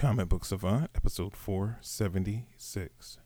Comic Book Savant, episode 476.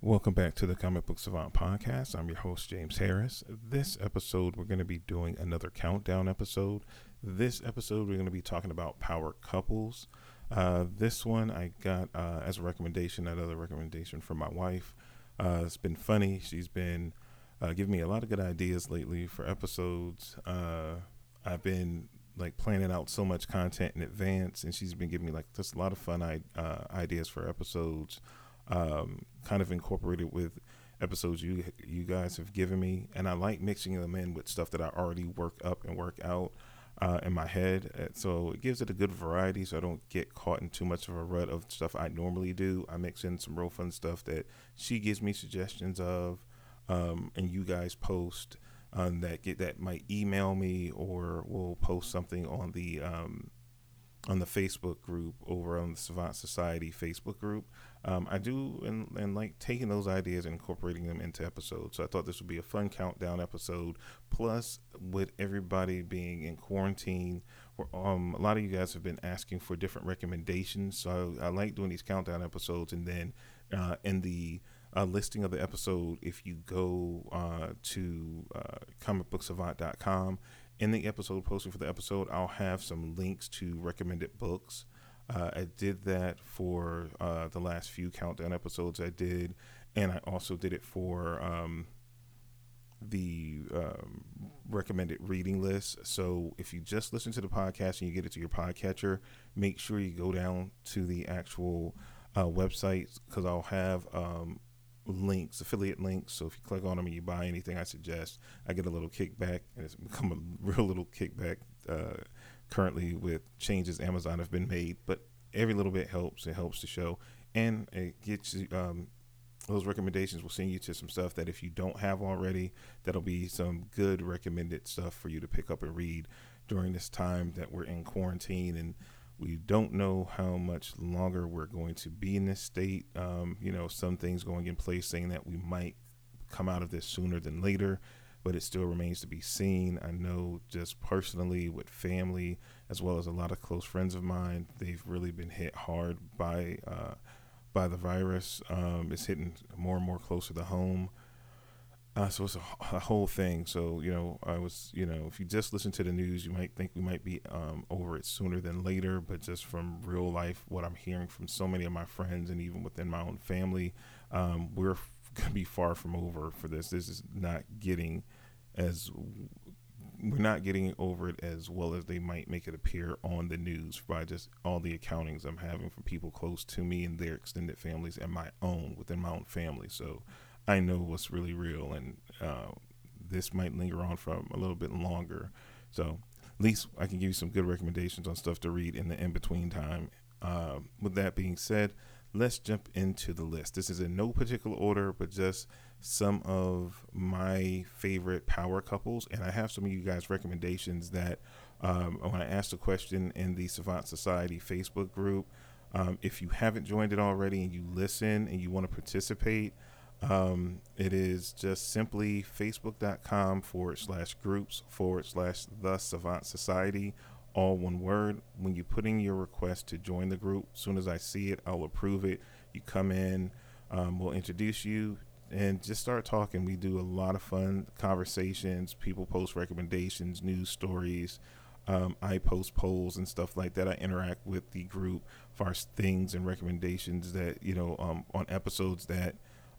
Welcome back to the Comic Book Savant podcast. I'm your host, James Harris. This episode, we're going to be doing another countdown episode. This episode, we're going to be talking about power couples. Uh, this one I got uh, as a recommendation, another recommendation from my wife. Uh, it's been funny. She's been uh, giving me a lot of good ideas lately for episodes. Uh, I've been like planning out so much content in advance, and she's been giving me like just a lot of fun uh, ideas for episodes, um, kind of incorporated with episodes you you guys have given me, and I like mixing them in with stuff that I already work up and work out uh, in my head. Uh, so it gives it a good variety, so I don't get caught in too much of a rut of stuff I normally do. I mix in some real fun stuff that she gives me suggestions of, um, and you guys post um, that get that might email me or will post something on the um, on the Facebook group over on the Savant Society Facebook group. Um, I do and, and like taking those ideas and incorporating them into episodes. So I thought this would be a fun countdown episode. Plus, with everybody being in quarantine, um, a lot of you guys have been asking for different recommendations. So I, I like doing these countdown episodes, and then uh, in the uh, listing of the episode, if you go uh, to uh, comicbooksavant.com, in the episode posting for the episode, I'll have some links to recommended books. Uh, I did that for uh, the last few countdown episodes I did, and I also did it for um, the um, recommended reading list. So if you just listen to the podcast and you get it to your podcatcher, make sure you go down to the actual uh, website because I'll have um, links, affiliate links. So if you click on them and you buy anything I suggest, I get a little kickback, and it's become a real little kickback uh, currently with changes Amazon have been made. But every little bit helps. It helps the show, and it gets you. Um, those recommendations will send you to some stuff that if you don't have already, that'll be some good recommended stuff for you to pick up and read during this time that we're in quarantine and we don't know how much longer we're going to be in this state. Um, you know, some things going in place saying that we might come out of this sooner than later, but it still remains to be seen. I know just personally with family, as well as a lot of close friends of mine, they've really been hit hard by uh, by the virus. Um, it's hitting more and more closer to home. Uh, so it's a, a, whole thing. So you know, I was you know, if you just listen to the news, you might think we might be um, over it sooner than later. But just from real life, what I'm hearing from so many of my friends and even within my own family, um, we're gonna be far from over for this. This is not getting as we're not getting over it as well as they might make it appear on the news by just all the accountings I'm having from people close to me and their extended families and my own within my own family. So I know what's really real, and uh, this might linger on for a little bit longer. So at least I can give you some good recommendations on stuff to read in the in between time. Uh, with that being said, let's jump into the list. This is in no particular order, but just some of my favorite power couples, and I have some of you guys' recommendations that um, when I asked the question in the Savant Society Facebook group. Um, if you haven't joined it already and you listen and you want to participate, um, it is just simply facebook.com forward slash groups forward slash the Savant Society, all one word. When you put in your request to join the group, as soon as I see it, I'll approve it. You come in, um, we'll introduce you and just start talking. We do a lot of fun conversations. People post recommendations, news stories. Um, I post polls and stuff like that. I interact with the group for things and recommendations that you know um, on episodes that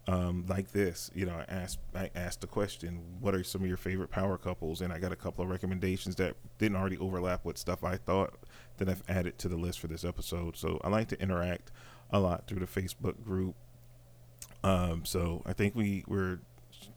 um, like this. You know, I asked I asked the question, "What are some of your favorite power couples?" And I got a couple of recommendations that didn't already overlap with stuff I thought that I've added to the list for this episode. So I like to interact a lot through the Facebook group. Um, so I think we we're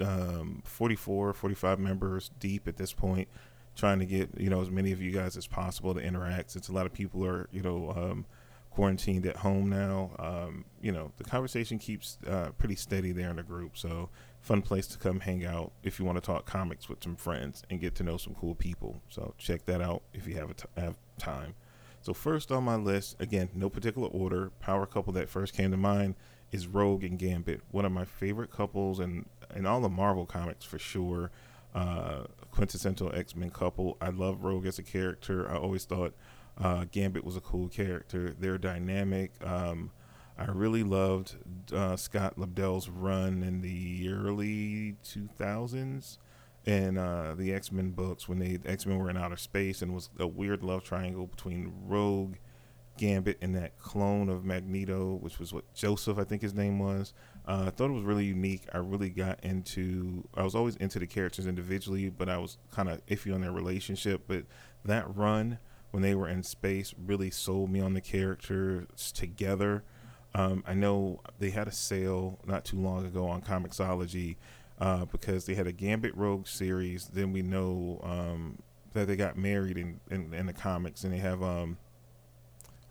um, 44, 45 members deep at this point, trying to get you know as many of you guys as possible to interact. Since a lot of people are you know um, quarantined at home now. Um, you know, the conversation keeps uh, pretty steady there in the group. So, fun place to come hang out if you want to talk comics with some friends and get to know some cool people. So, check that out if you have, have time. So, first on my list, again, no particular order, power couple that first came to mind is Rogue and Gambit, one of my favorite couples and in, in all the Marvel comics for sure. uh, quintessential X Men couple. I love Rogue as a character. I always thought uh, Gambit was a cool character. They're dynamic. Um, I really loved uh, Scott Lobdell's run in the early 2000s and uh, the X Men books when they X Men were in outer space and was a weird love triangle between Rogue, Gambit, and that clone of Magneto, which was what Joseph I think his name was. Uh, I thought it was really unique. I really got into. I was always into the characters individually, but I was kind of iffy on their relationship. But that run when they were in space really sold me on the characters together. Um, I know they had a sale not too long ago on Comixology uh, because they had a Gambit Rogue series. Then we know um, that they got married in, in, in, the comics, and they have um,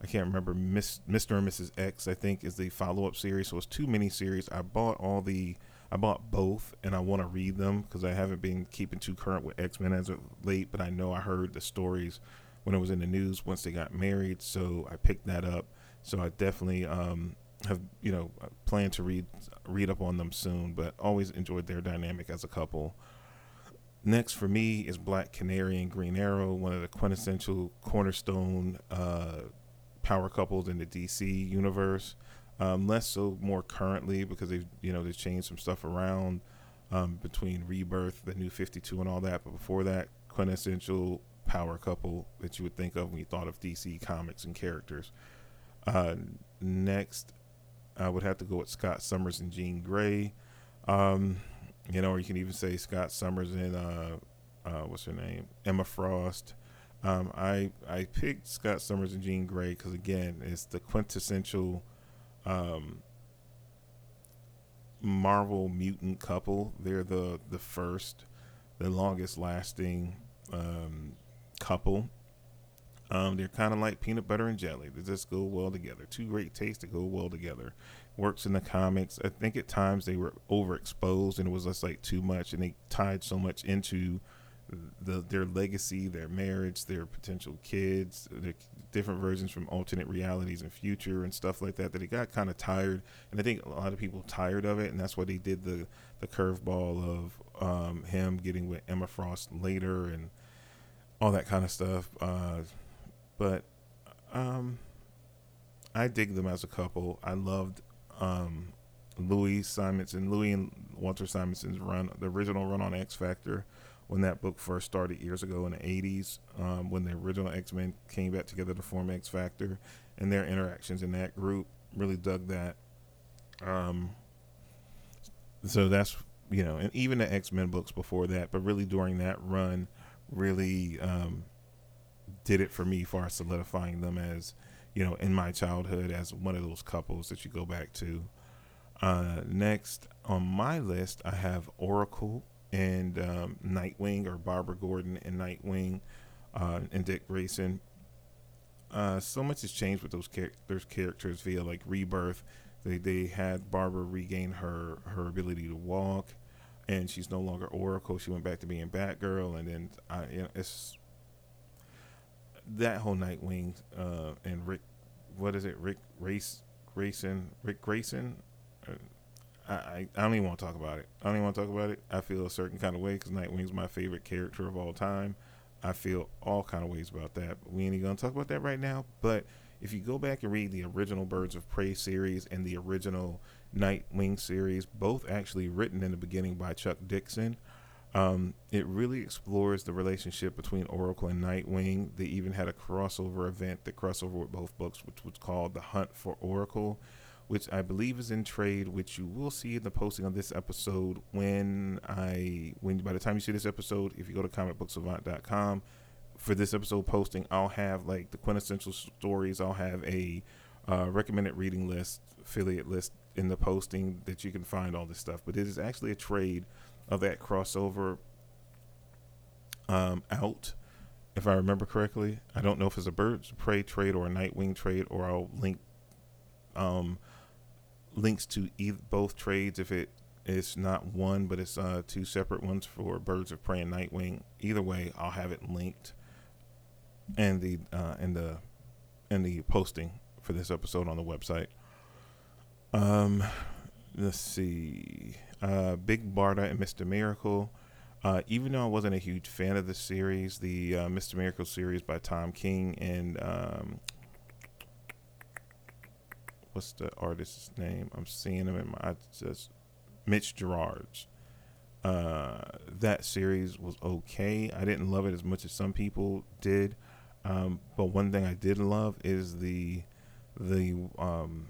I can't remember Miss, Mr. and Mrs. X. I think is the follow up series. So it's two mini series. I bought all the I bought both, and I want to read them because I haven't been keeping too current with X Men as of late. But I know I heard the stories when it was in the news once they got married, so I picked that up. So I definitely um, have you know plan to read read up on them soon, but always enjoyed their dynamic as a couple. Next for me is Black Canary and Green Arrow, one of the quintessential cornerstone uh, power couples in the DC universe. Um, less so more currently because they've you know they've changed some stuff around um, between Rebirth, the New Fifty Two, and all that. But before that, quintessential power couple that you would think of when you thought of DC comics and characters. Uh, next I would have to go with Scott Summers and Jean Grey. Um, you know, or you can even say Scott Summers and uh, uh, what's her name, Emma Frost. Um, I I picked Scott Summers and Jean Grey because again, it's the quintessential um, Marvel mutant couple. They're the the first, the longest lasting um, couple um, they're kind of like peanut butter and jelly. They just go well together. Two great tastes that go well together. Works in the comics. I think at times they were overexposed and it was just like too much, and they tied so much into the their legacy, their marriage, their potential kids, their different versions from alternate realities and future and stuff like that. That it got kind of tired, and I think a lot of people tired of it, and that's why they did the the curveball of um, him getting with Emma Frost later and all that kind of stuff. Uh, but um, I dig them as a couple. I loved um, Louise Simonson, Louise and Walter Simonson's run, the original run on X Factor, when that book first started years ago in the 80s, um, when the original X Men came back together to form X Factor, and their interactions in that group really dug that. Um, so that's you know, and even the X Men books before that, but really during that run, really um, did it for me far solidifying them as you know in my childhood as one of those couples that you go back to. Uh, next on my list i have oracle and um, nightwing or barbara gordon and nightwing uh, and dick grayson. Uh, so much has changed with those characters characters via like rebirth. They, they had barbara regain her her ability to walk and she's no longer oracle she went back to being batgirl and then I, you know, it's that whole Nightwing uh, and Ric, what is it? Ric Race Grayson, Ric Grayson. Uh, I, I, I don't even want to talk about it. I don't even want to talk about it. I feel a certain kind of way because Nightwing's my favorite character of all time. I feel all kind of ways about that. But we ain't even gonna talk about that right now. But if you go back and read the original Birds of Prey series and the original Nightwing series, both actually written in the beginning by Chuck Dixon, um, it really explores the relationship between Oracle and Nightwing. They even had a crossover event that crossover with both books, which was called The Hunt for Oracle, which I believe is in trade, which you will see in the posting of this episode when I when by the time you see this episode, if you go to comicbooksavant.com for this episode posting, I'll have like the quintessential stories. I'll have a uh, recommended reading list, affiliate list in the posting that you can find all this stuff. But it is actually a trade of that crossover um, out, if I remember correctly. I don't know if it's a Birds of Prey trade or a Nightwing trade, or I'll link um, links to either, both trades if it is not one, but it's uh, two separate ones for Birds of Prey and Nightwing. Either way, I'll have it linked and the uh, in the in the posting for this episode on the website. Um, let's see uh, Big Barda and Mr. Miracle. Uh, even though I wasn't a huge fan of the series, the uh, Mr. Miracle series by Tom King and um, what's the artist's name? I'm seeing him in my I just Mitch Gerads. Uh, that series was okay. I didn't love it as much as some people did, um, but one thing I did love is the the um,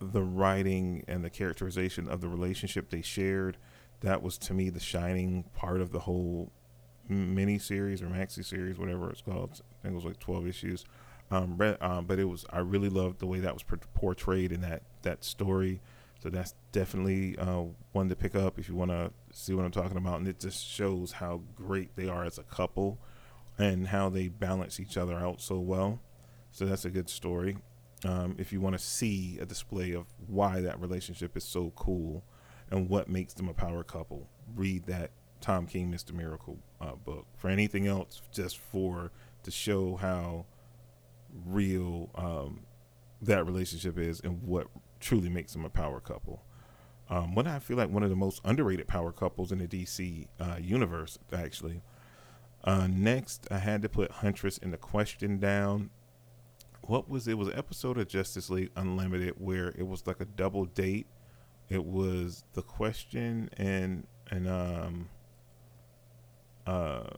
the writing and the characterization of the relationship they shared. That was to me the shining part of the whole mini series or maxi series, whatever it's called. I think it was like twelve issues. Um, um, but it was I really loved the way that was portrayed in that that story. So that's definitely uh, one to pick up if you want to see what I'm talking about. And it just shows how great they are as a couple and how they balance each other out so well. So that's a good story. Um, if you want to see a display of why that relationship is so cool and what makes them a power couple, read that Tom King Mr. Miracle uh, book. For anything else, just for to show how real um, that relationship is and what truly makes them a power couple. Um, I feel like one of the most underrated power couples in the DC uh, universe, actually. Uh, next, I had to put Huntress in the question down. What was it? Was an episode of Justice League Unlimited where it was like a double date. It was the question and and um uh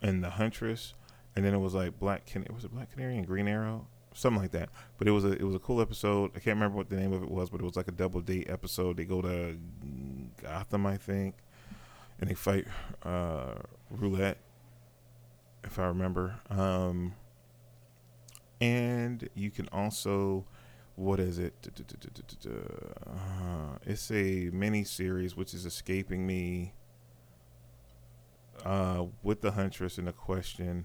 and the Huntress, and then it was like Black Can it was a Black Canary and Green Arrow, something like that. But it was a it was a cool episode. I can't remember what the name of it was, but it was like a double date episode. They go to Gotham, I think, and they fight uh, roulette, if I remember. Um, and you can also what is it? Uh, it's a mini series which is escaping me. Uh, with the Huntress and the question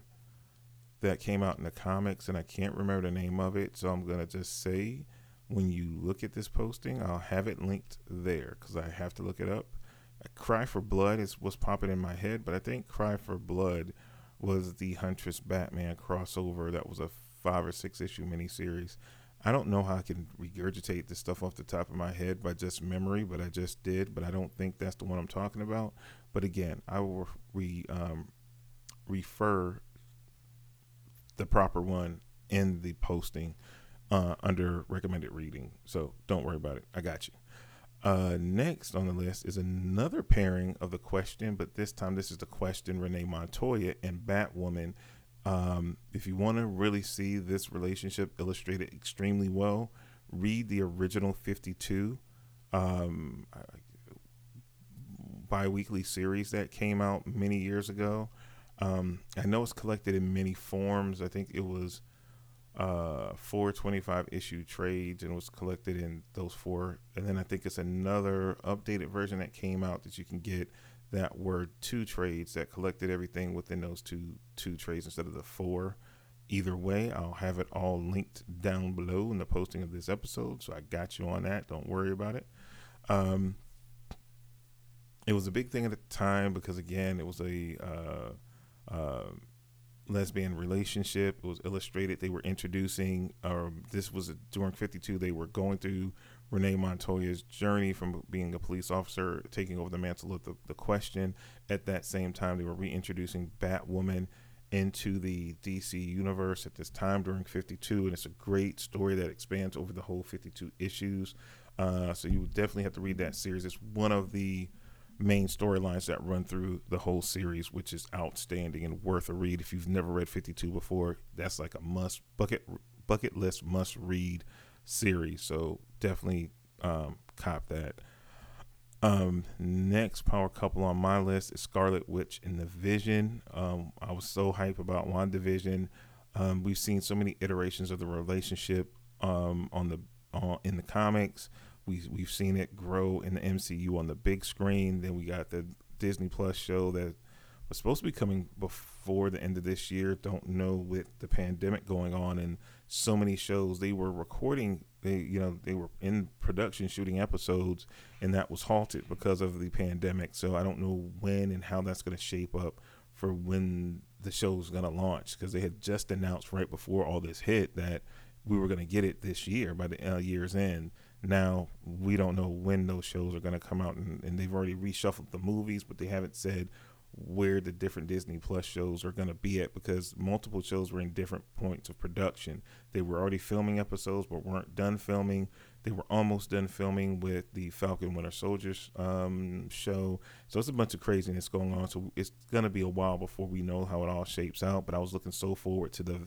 that came out in the comics, and I can't remember the name of it. So I'm gonna just say, when you look at this posting, I'll have it linked there because I have to look it up. Cry for Blood is what's popping in my head, but I think Cry for Blood was the Huntress Batman crossover that was a five or six issue miniseries. I don't know how I can regurgitate this stuff off the top of my head by just memory, but I just did. But I don't think that's the one I'm talking about. But again, I will re um, refer the proper one in the posting uh, under recommended reading. So don't worry about it. I got you. Uh, next on the list is another pairing of the question, but this time this is the question Renee Montoya and Batwoman. Um, if you want to really see this relationship illustrated extremely well, read the original 52 um, bi weekly series that came out many years ago. Um, I know it's collected in many forms. I think it was uh, four 25 issue trades and was collected in those four. And then I think it's another updated version that came out that you can get that were two trades that collected everything within those two two trades instead of the four. Either way, I'll have it all linked down below in the posting of this episode. So I got you on that. Don't worry about it. Um, it was a big thing at the time because again, it was a uh, uh, lesbian relationship. It was illustrated. They were introducing, or um, this was during 52, they were going through Renee Montoya's journey from being a police officer, taking over the mantle of the, the question. At that same time, they were reintroducing Batwoman into the DC universe at this time during 52. And it's a great story that expands over the whole 52 issues. Uh, so you definitely have to read that series. It's one of the main storylines that run through the whole series, which is outstanding and worth a read. If you've never read 52 before, that's like a must bucket bucket list must read series. So definitely um, cop that. Um, next power couple on my list is Scarlet Witch and the Vision. Um, I was so hype about WandaVision. Um, we've seen so many iterations of the relationship um, on the uh, in the comics. We we've seen it grow in the MCU on the big screen. Then we got the Disney Plus show that was supposed to be coming before the end of this year. Don't know with the pandemic going on and so many shows they were recording. They you know they were in production shooting episodes and that was halted because of the pandemic. So I don't know when and how that's going to shape up for when the show's going to launch because they had just announced right before all this hit that we were going to get it this year by the uh, year's end Now we don't know when those shows are going to come out, and, and they've already reshuffled the movies, but they haven't said where the different Disney Plus shows are going to be at because multiple shows were in different points of production. They were already filming episodes but weren't done filming. They were almost done filming with the Falcon Winter Soldiers um, show. So it's a bunch of craziness going on. So it's going to be a while before we know how it all shapes out. But I was looking so forward to the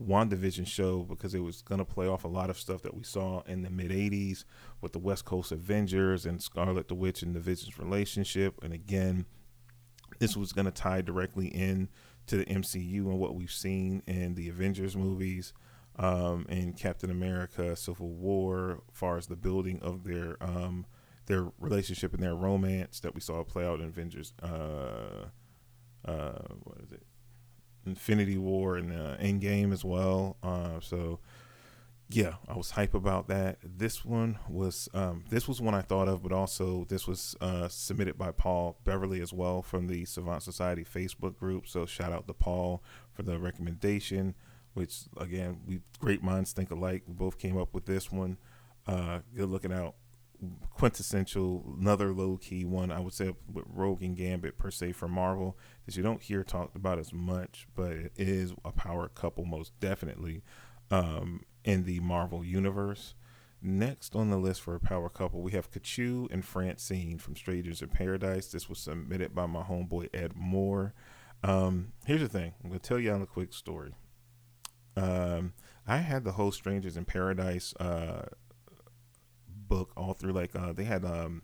WandaVision show because it was going to play off a lot of stuff that we saw in the mid 80s with the West Coast Avengers and Scarlet the Witch and the Vision's relationship. And again, this was going to tie directly in to the MCU and what we've seen in the Avengers movies, um, in Captain America: Civil War, as far as the building of their um, their relationship and their romance that we saw play out in Avengers. Uh, uh, what is it? Infinity War and uh, Endgame as well. Uh, so yeah, I was hype about that. This one was um, this was one I thought of, but also this was uh, submitted by Paul Beverly as well from the Savant Society Facebook group. So shout out to Paul for the recommendation. Which again, we great minds think alike. We both came up with this one. Uh, good looking out, quintessential, another low key one. I would say with Rogue and Gambit per se for Marvel that you don't hear talked about as much, but it is a power couple most definitely. Um, in the Marvel Universe. Next on the list for a power couple, we have Katchoo and Francine from Strangers in Paradise. This was submitted by my homeboy Ed Moore. Um, here's the thing I'm going to tell y'all a quick story. Um, I had the whole Strangers in Paradise uh, book all through, like, uh, they had um,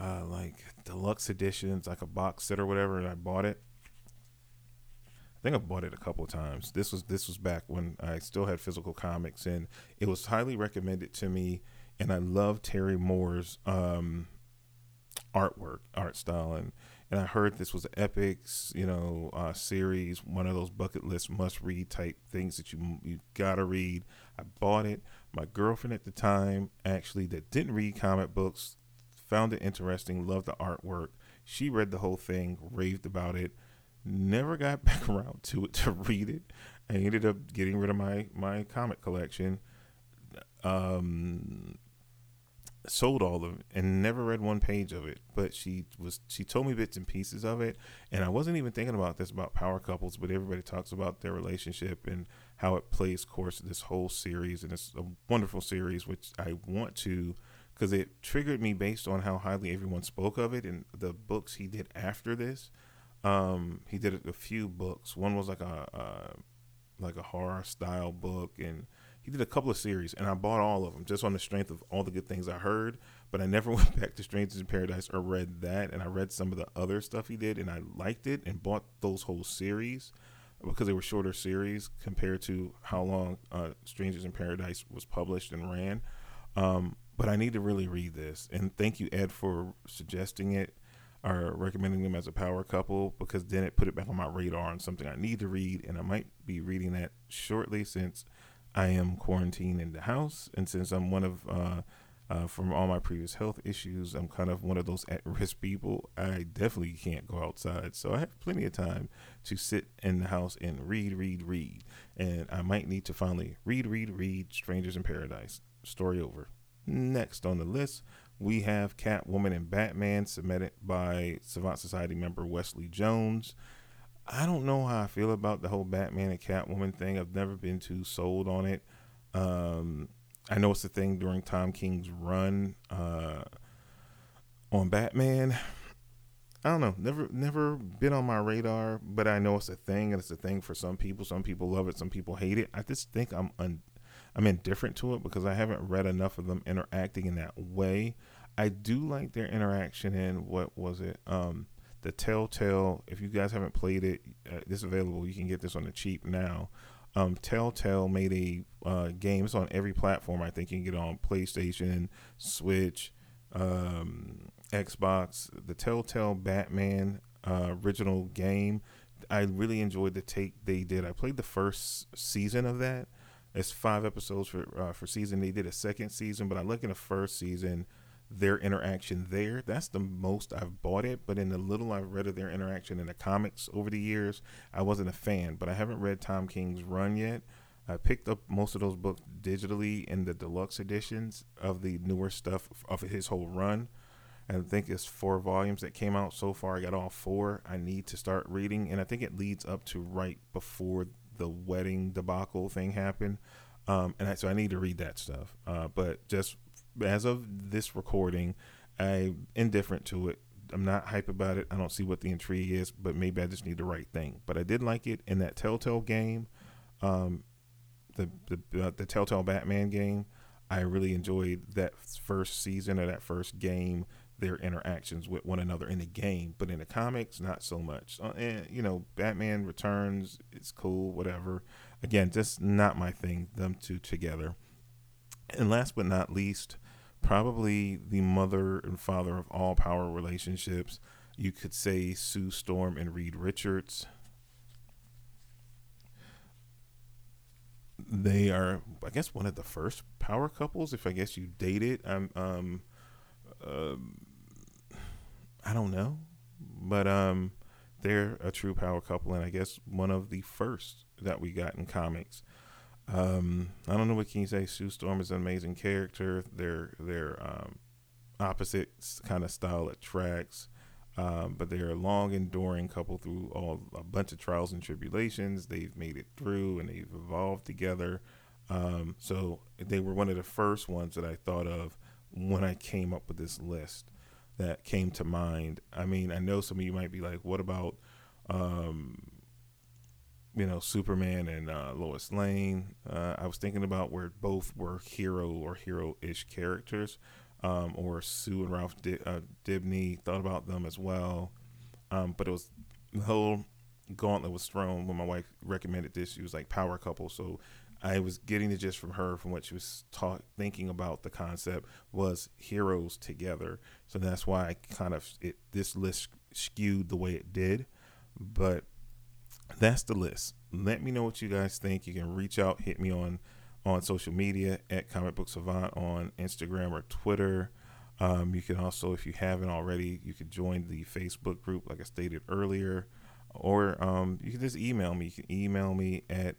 uh, like deluxe editions, like a box set or whatever, and I bought it. I think I bought it a couple of times. This was this was back when I still had physical comics, and it was highly recommended to me. And I love Terry Moore's um, artwork, art style, and and I heard this was an epics, you know, uh, series, one of those bucket list must read type things that you you gotta read. I bought it. My girlfriend at the time, actually, that didn't read comic books, found it interesting, loved the artwork. She read the whole thing, raved about it never got back around to it to read it. I ended up getting rid of my my comic collection. Um, sold all of it and never read one page of it. But she was she told me bits and pieces of it, and I wasn't even thinking about this about power couples. But everybody talks about their relationship and how it plays course this whole series, and it's a wonderful series which I want to because it triggered me based on how highly everyone spoke of it and the books he did after this um, he did a few books. One was like a uh, like a horror style book, and he did a couple of series. And I bought all of them just on the strength of all the good things I heard. But I never went back to Strangers in Paradise or read that. And I read some of the other stuff he did, and I liked it and bought those whole series because they were shorter series compared to how long uh, Strangers in Paradise was published and ran. Um, but I need to really read this. And thank you, Ed, for suggesting it are recommending them as a power couple because then it put it back on my radar and something I need to read, and I might be reading that shortly since I am quarantined in the house, and since I'm one of uh, uh, from all my previous health issues, I'm kind of one of those at-risk people. I definitely can't go outside, so I have plenty of time to sit in the house and read, read, read, and I might need to finally read, read, read Strangers in Paradise. Story over. Next on the list, we have Catwoman and Batman submitted by Savant Society member Wesley Jones. I don't know how I feel about the whole Batman and Catwoman thing. I've never been too sold on it. Um, I know it's a thing during Tom King's run uh, on Batman. I don't know. Never, never been on my radar, but I know it's a thing, and it's a thing for some people. Some people love it, some people hate it. I just think I'm un- I'm indifferent to it because I haven't read enough of them interacting in that way. I do like their interaction in what was it? Um, the Telltale. If you guys haven't played it, uh, this available. You can get this on the cheap now. Um, Telltale made a uh, game. It's on every platform. I think you can get on PlayStation, Switch, um, Xbox. The Telltale Batman uh, original game. I really enjoyed the take they did. I played the first season of that it's five episodes for uh, for season. They did a second season, but I look in the first season, their interaction there. That's the most I've bought it. But in the little I've read of their interaction in the comics over the years, I wasn't a fan. But I haven't read Tom King's run yet. I picked up most of those books digitally in the deluxe editions of the newer stuff of his whole run. I think it's four volumes that came out so far. I got all four. I need to start reading, and I think it leads up to right before the wedding debacle thing happened. Um, and I, so I need to read that stuff. Uh, but just as of this recording, I'm indifferent to it. I'm not hype about it. I don't see what the intrigue is, but maybe I just need the right thing. But I did like it in that Telltale game, um, the the uh, the Telltale Batman game. I really enjoyed that first season of that first game their interactions with one another in the game, but in the comics, not so much. Uh, and you know, Batman Returns, it's cool, whatever. Again, just not my thing. Them two together. And last but not least, probably the mother and father of all power relationships. You could say Sue Storm and Reed Richards. They are, I guess, one of the first power couples. If I guess you dated, um, um, um I don't know, but um, they're a true power couple, and I guess one of the first that we got in comics. Um, I don't know what can you say. Sue Storm is an amazing character. They're they're um, opposite kind of style attracts, um, but they're a long enduring couple through all a bunch of trials and tribulations. They've made it through, and they've evolved together. Um, so they were one of the first ones that I thought of when I came up with this list that came to mind. I mean, I know some of you might be like, what about, um, you know, Superman and uh, Lois Lane? Uh, I was thinking about where both were hero or hero ish characters, um, or Sue and Ralph Di- uh, Dibny, thought about them as well. Um, but it was the whole gauntlet was thrown when my wife recommended this. She was like power couple. So I was getting the gist from her from what she was taught, thinking about the concept was heroes together. So that's why I kind of it this list skewed the way it did. But that's the list. Let me know what you guys think. You can reach out, hit me on on social media at Comic Book Savant on Instagram or Twitter. Um, you can also, if you haven't already, you can join the Facebook group, like I stated earlier, or um, you can just email me. You can email me at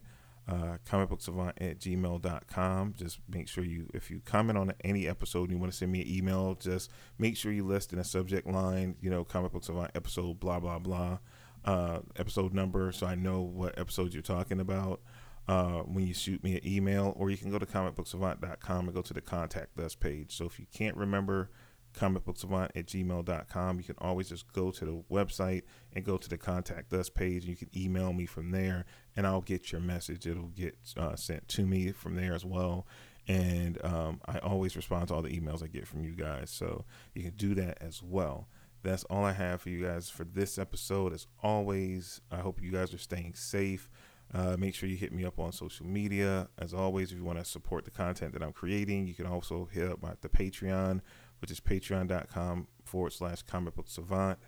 uh, comicbooksavant at gmail.com. Just make sure you, if you comment on any episode and you want to send me an email, just make sure you list in a subject line, you know, comic book savant episode, blah, blah, blah, uh, episode number, so I know what episode you're talking about. Uh, when you shoot me an email, or you can go to comicbooksavant.com and go to the contact us page. So if you can't remember comicbooksavant at gmail.com. You can always just go to the website and go to the contact us page. And you can email me from there and I'll get your message. It'll get uh, sent to me from there as well. And um, I always respond to all the emails I get from you guys. So you can do that as well. That's all I have for you guys for this episode. As always, I hope you guys are staying safe. Uh, make sure you hit me up on social media. As always, if you want to support the content that I'm creating, you can also hit up my the Patreon which is patreon.com forward slash comic book savant.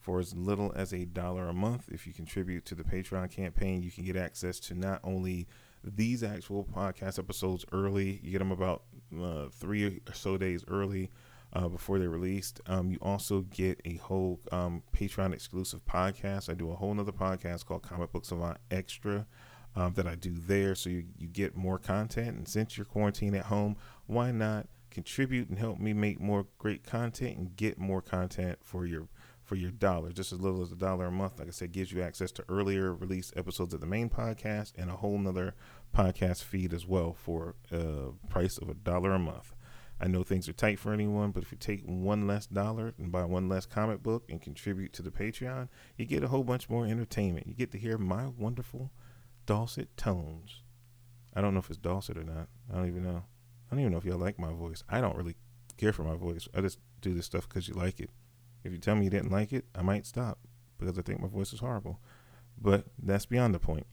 For as little as a dollar a month, if you contribute to the Patreon campaign, you can get access to not only these actual podcast episodes early, you get them about uh, three or so days early uh, before they're released. Um, you also get a whole um, Patreon exclusive podcast. I do a whole nother podcast called Comic Book Savant Extra. Um, that I do there, so you, you get more content. And since you're quarantined at home, why not contribute and help me make more great content and get more content for your for your dollar just as little as a dollar a month like i said gives you access to earlier release episodes of the main podcast and a whole nother podcast feed as well for a price of a dollar a month i know things are tight for anyone but if you take one less dollar and buy one less comic book and contribute to the patreon you get a whole bunch more entertainment you get to hear my wonderful dulcet tones i don't know if it's dulcet or not i don't even know I don't even know if y'all like my voice. I don't really care for my voice. I just do this stuff because you like it. If you tell me you didn't like it, I might stop because I think my voice is horrible. But that's beyond the point.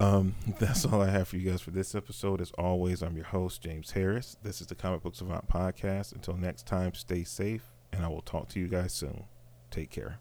Um, that's all I have for you guys for this episode. As always, I'm your host, James Harris. This is the Comic Book Savant Podcast. Until next time, stay safe, and I will talk to you guys soon. Take care.